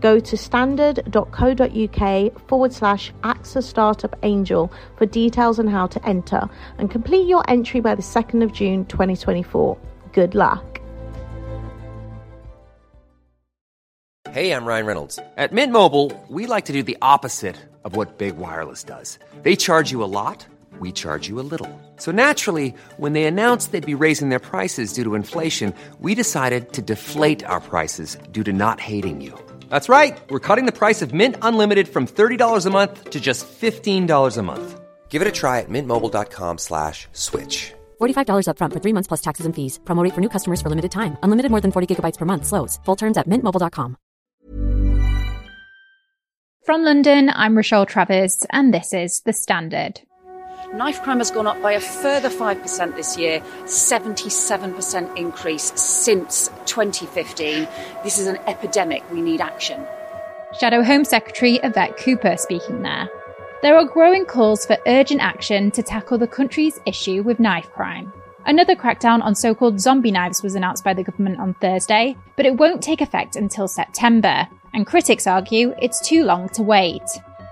Go to standard.co.uk forward slash AXA Startup Angel for details on how to enter and complete your entry by the 2nd of June 2024. Good luck. Hey, I'm Ryan Reynolds. At Mint Mobile, we like to do the opposite of what Big Wireless does. They charge you a lot, we charge you a little. So naturally, when they announced they'd be raising their prices due to inflation, we decided to deflate our prices due to not hating you. That's right. We're cutting the price of Mint Unlimited from $30 a month to just $15 a month. Give it a try at mintmobile.com slash switch. $45 upfront for three months plus taxes and fees. Promote for new customers for limited time. Unlimited more than 40 gigabytes per month. Slows. Full terms at mintmobile.com. From London, I'm Rochelle Travers, and this is The Standard. Knife crime has gone up by a further 5% this year, 77% increase since 2015. This is an epidemic. We need action. Shadow Home Secretary Yvette Cooper speaking there. There are growing calls for urgent action to tackle the country's issue with knife crime. Another crackdown on so called zombie knives was announced by the government on Thursday, but it won't take effect until September, and critics argue it's too long to wait.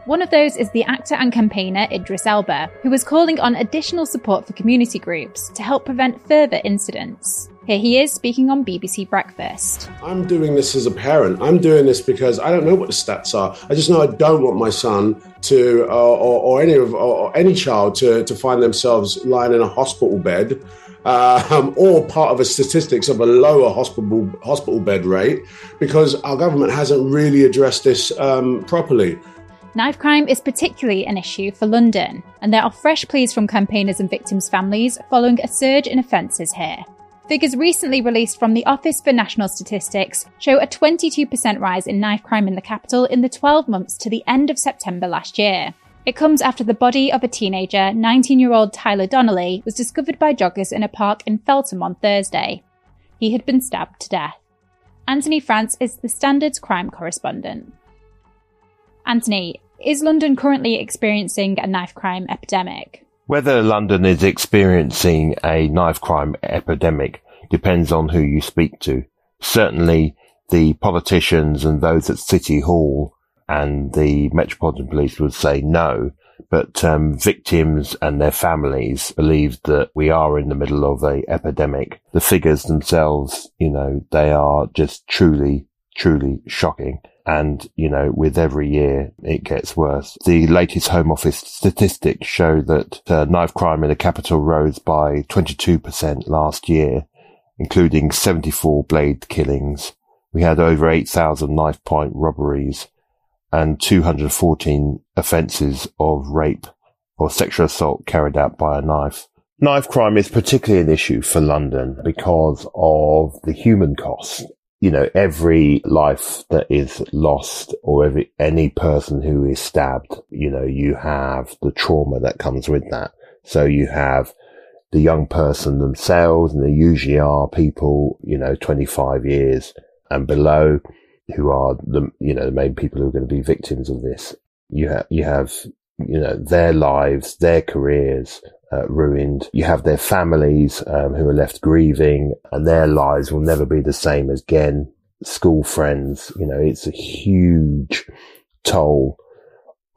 One of those is the actor and campaigner Idris Elba, who was calling on additional support for community groups to help prevent further incidents. Here he is speaking on BBC Breakfast. I'm doing this as a parent. I'm doing this because I don't know what the stats are. I just know I don't want my son to, uh, or, or, any of, or any child to, to find themselves lying in a hospital bed um, or part of a statistics of a lower hospital hospital bed rate because our government hasn't really addressed this um, properly. Knife crime is particularly an issue for London, and there are fresh pleas from campaigners and victims' families following a surge in offences here. Figures recently released from the Office for National Statistics show a 22% rise in knife crime in the capital in the 12 months to the end of September last year. It comes after the body of a teenager, 19 year old Tyler Donnelly, was discovered by joggers in a park in Feltham on Thursday. He had been stabbed to death. Anthony France is the Standards crime correspondent. Anthony, is London currently experiencing a knife crime epidemic? Whether London is experiencing a knife crime epidemic depends on who you speak to. Certainly, the politicians and those at City Hall and the Metropolitan Police would say no, but um, victims and their families believe that we are in the middle of a epidemic. The figures themselves, you know, they are just truly, truly shocking. And, you know, with every year, it gets worse. The latest Home Office statistics show that uh, knife crime in the capital rose by 22% last year, including 74 blade killings. We had over 8,000 knife point robberies and 214 offences of rape or sexual assault carried out by a knife. Knife crime is particularly an issue for London because of the human cost you know, every life that is lost or every, any person who is stabbed, you know, you have the trauma that comes with that. So you have the young person themselves, and they usually are people, you know, 25 years and below who are the, you know, the main people who are going to be victims of this. You have, you have, you know, their lives, their careers, uh, ruined. You have their families um, who are left grieving, and their lives will never be the same again. School friends, you know, it's a huge toll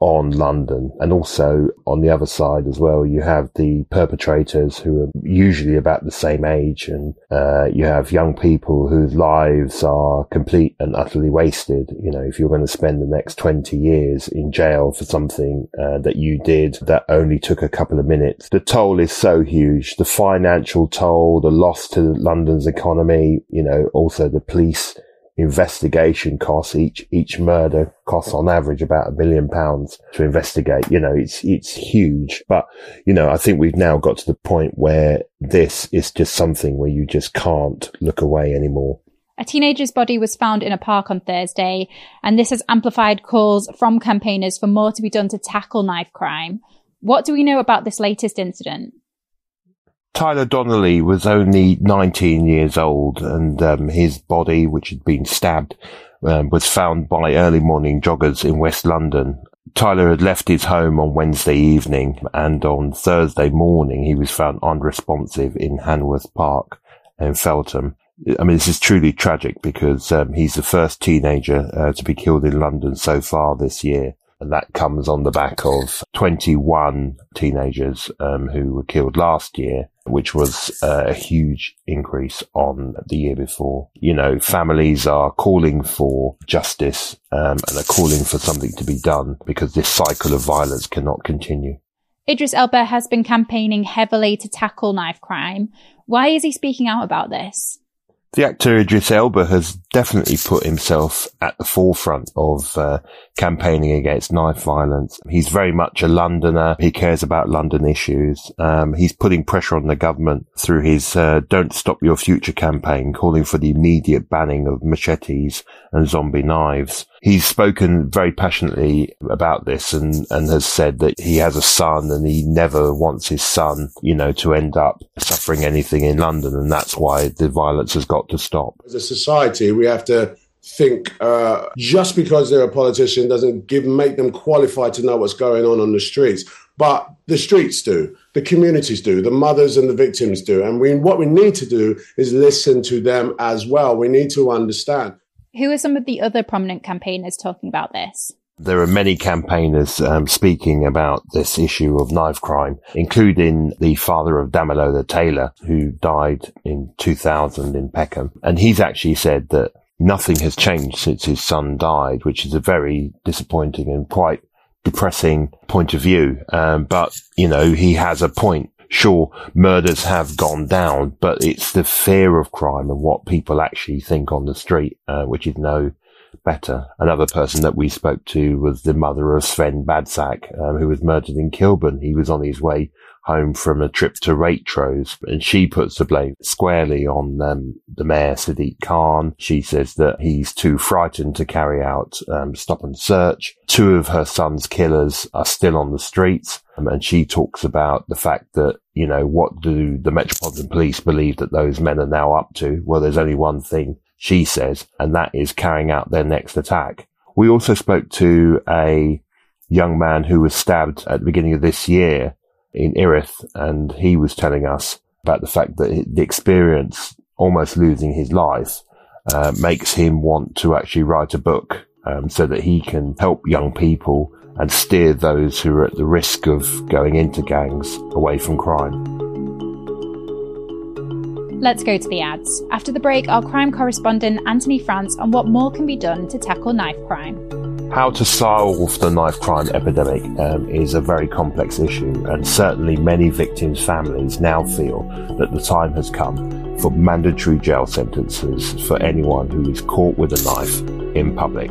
on London. And also on the other side as well, you have the perpetrators who are usually about the same age and, uh, you have young people whose lives are complete and utterly wasted. You know, if you're going to spend the next 20 years in jail for something, uh, that you did that only took a couple of minutes, the toll is so huge. The financial toll, the loss to London's economy, you know, also the police investigation costs each each murder costs on average about a million pounds to investigate you know it's it's huge but you know i think we've now got to the point where this is just something where you just can't look away anymore a teenager's body was found in a park on Thursday, and this has amplified calls from campaigners for more to be done to tackle knife crime. What do we know about this latest incident? Tyler Donnelly was only 19 years old, and um, his body, which had been stabbed, um, was found by early morning joggers in West London. Tyler had left his home on Wednesday evening, and on Thursday morning he was found unresponsive in Hanworth Park in Feltham. I mean, this is truly tragic because um, he's the first teenager uh, to be killed in London so far this year. And that comes on the back of 21 teenagers um, who were killed last year, which was uh, a huge increase on the year before. You know, families are calling for justice um, and are calling for something to be done because this cycle of violence cannot continue. Idris Elba has been campaigning heavily to tackle knife crime. Why is he speaking out about this? The actor Idris Elba has definitely put himself at the forefront of uh, campaigning against knife violence. He's very much a Londoner. He cares about London issues. Um, he's putting pressure on the government through his uh, Don't Stop Your Future campaign, calling for the immediate banning of machetes and zombie knives. He's spoken very passionately about this and, and has said that he has a son and he never wants his son, you know, to end up suffering anything in London. And that's why the violence has got to stop. As a society, we have to think uh, just because they're a politician doesn't give make them qualified to know what's going on on the streets. But the streets do, the communities do, the mothers and the victims do, and we what we need to do is listen to them as well. We need to understand. Who are some of the other prominent campaigners talking about this? There are many campaigners um, speaking about this issue of knife crime, including the father of Damilola Taylor, who died in 2000 in Peckham. And he's actually said that nothing has changed since his son died, which is a very disappointing and quite depressing point of view. Um, but, you know, he has a point sure, murders have gone down, but it's the fear of crime and what people actually think on the street, uh, which is no better. Another person that we spoke to was the mother of Sven Badzak, um, who was murdered in Kilburn. He was on his way home from a trip to Waitrose, and she puts the blame squarely on um, the mayor Sadiq Khan. She says that he's too frightened to carry out um, stop and search. Two of her son's killers are still on the streets, um, and she talks about the fact that you know what do the Metropolitan Police believe that those men are now up to? Well, there's only one thing she says, and that is carrying out their next attack. We also spoke to a young man who was stabbed at the beginning of this year in Erith, and he was telling us about the fact that the experience, almost losing his life, uh, makes him want to actually write a book um, so that he can help young people and steer those who are at the risk of going into gangs away from crime. Let's go to the ads. After the break, our crime correspondent Anthony France on what more can be done to tackle knife crime. How to solve the knife crime epidemic um, is a very complex issue, and certainly many victims' families now feel that the time has come for mandatory jail sentences for anyone who is caught with a knife in public.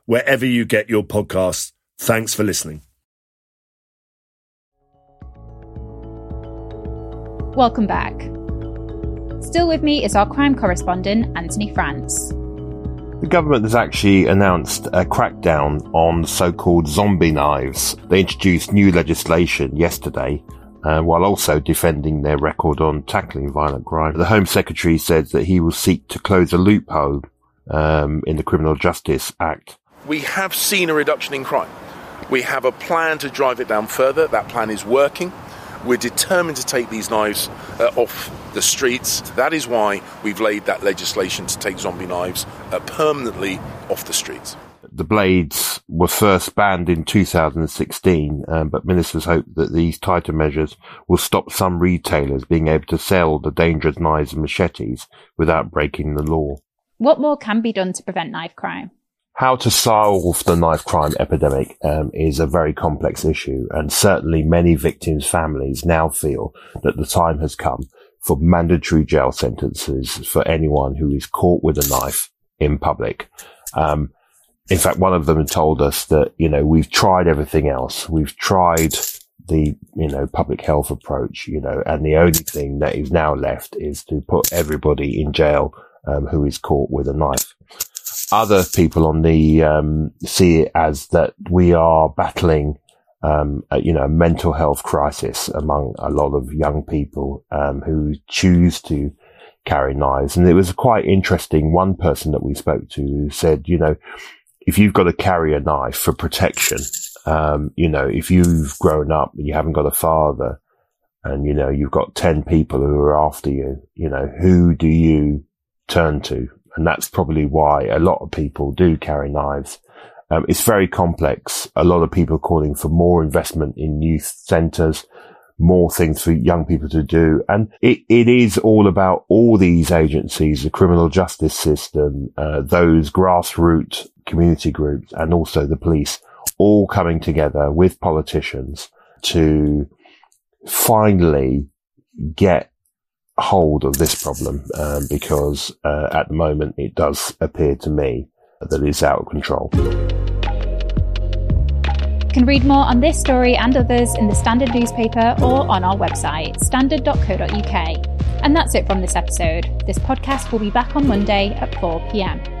wherever you get your podcasts. Thanks for listening. Welcome back. Still with me is our crime correspondent, Anthony France. The government has actually announced a crackdown on so called zombie knives. They introduced new legislation yesterday uh, while also defending their record on tackling violent crime. The Home Secretary said that he will seek to close a loophole um, in the Criminal Justice Act. We have seen a reduction in crime. We have a plan to drive it down further. That plan is working. We're determined to take these knives uh, off the streets. That is why we've laid that legislation to take zombie knives uh, permanently off the streets. The blades were first banned in 2016, um, but ministers hope that these tighter measures will stop some retailers being able to sell the dangerous knives and machetes without breaking the law. What more can be done to prevent knife crime? How to solve the knife crime epidemic um, is a very complex issue, and certainly many victims' families now feel that the time has come for mandatory jail sentences for anyone who is caught with a knife in public. Um, in fact, one of them told us that, you know, we've tried everything else. We've tried the, you know, public health approach, you know, and the only thing that is now left is to put everybody in jail um, who is caught with a knife other people on the um, see it as that we are battling, um, a, you know, a mental health crisis among a lot of young people um, who choose to carry knives. And it was quite interesting. One person that we spoke to said, you know, if you've got to carry a knife for protection, um, you know, if you've grown up and you haven't got a father, and you know you've got ten people who are after you, you know, who do you turn to? And that's probably why a lot of people do carry knives. Um, it's very complex. A lot of people are calling for more investment in youth centres, more things for young people to do. And it, it is all about all these agencies, the criminal justice system, uh, those grassroots community groups and also the police all coming together with politicians to finally get hold of this problem um, because uh, at the moment it does appear to me that it's out of control. You can read more on this story and others in the Standard newspaper or on our website, standard.co.uk. And that's it from this episode. This podcast will be back on Monday at 4 pm.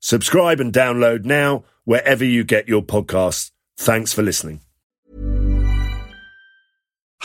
Subscribe and download now wherever you get your podcasts. Thanks for listening.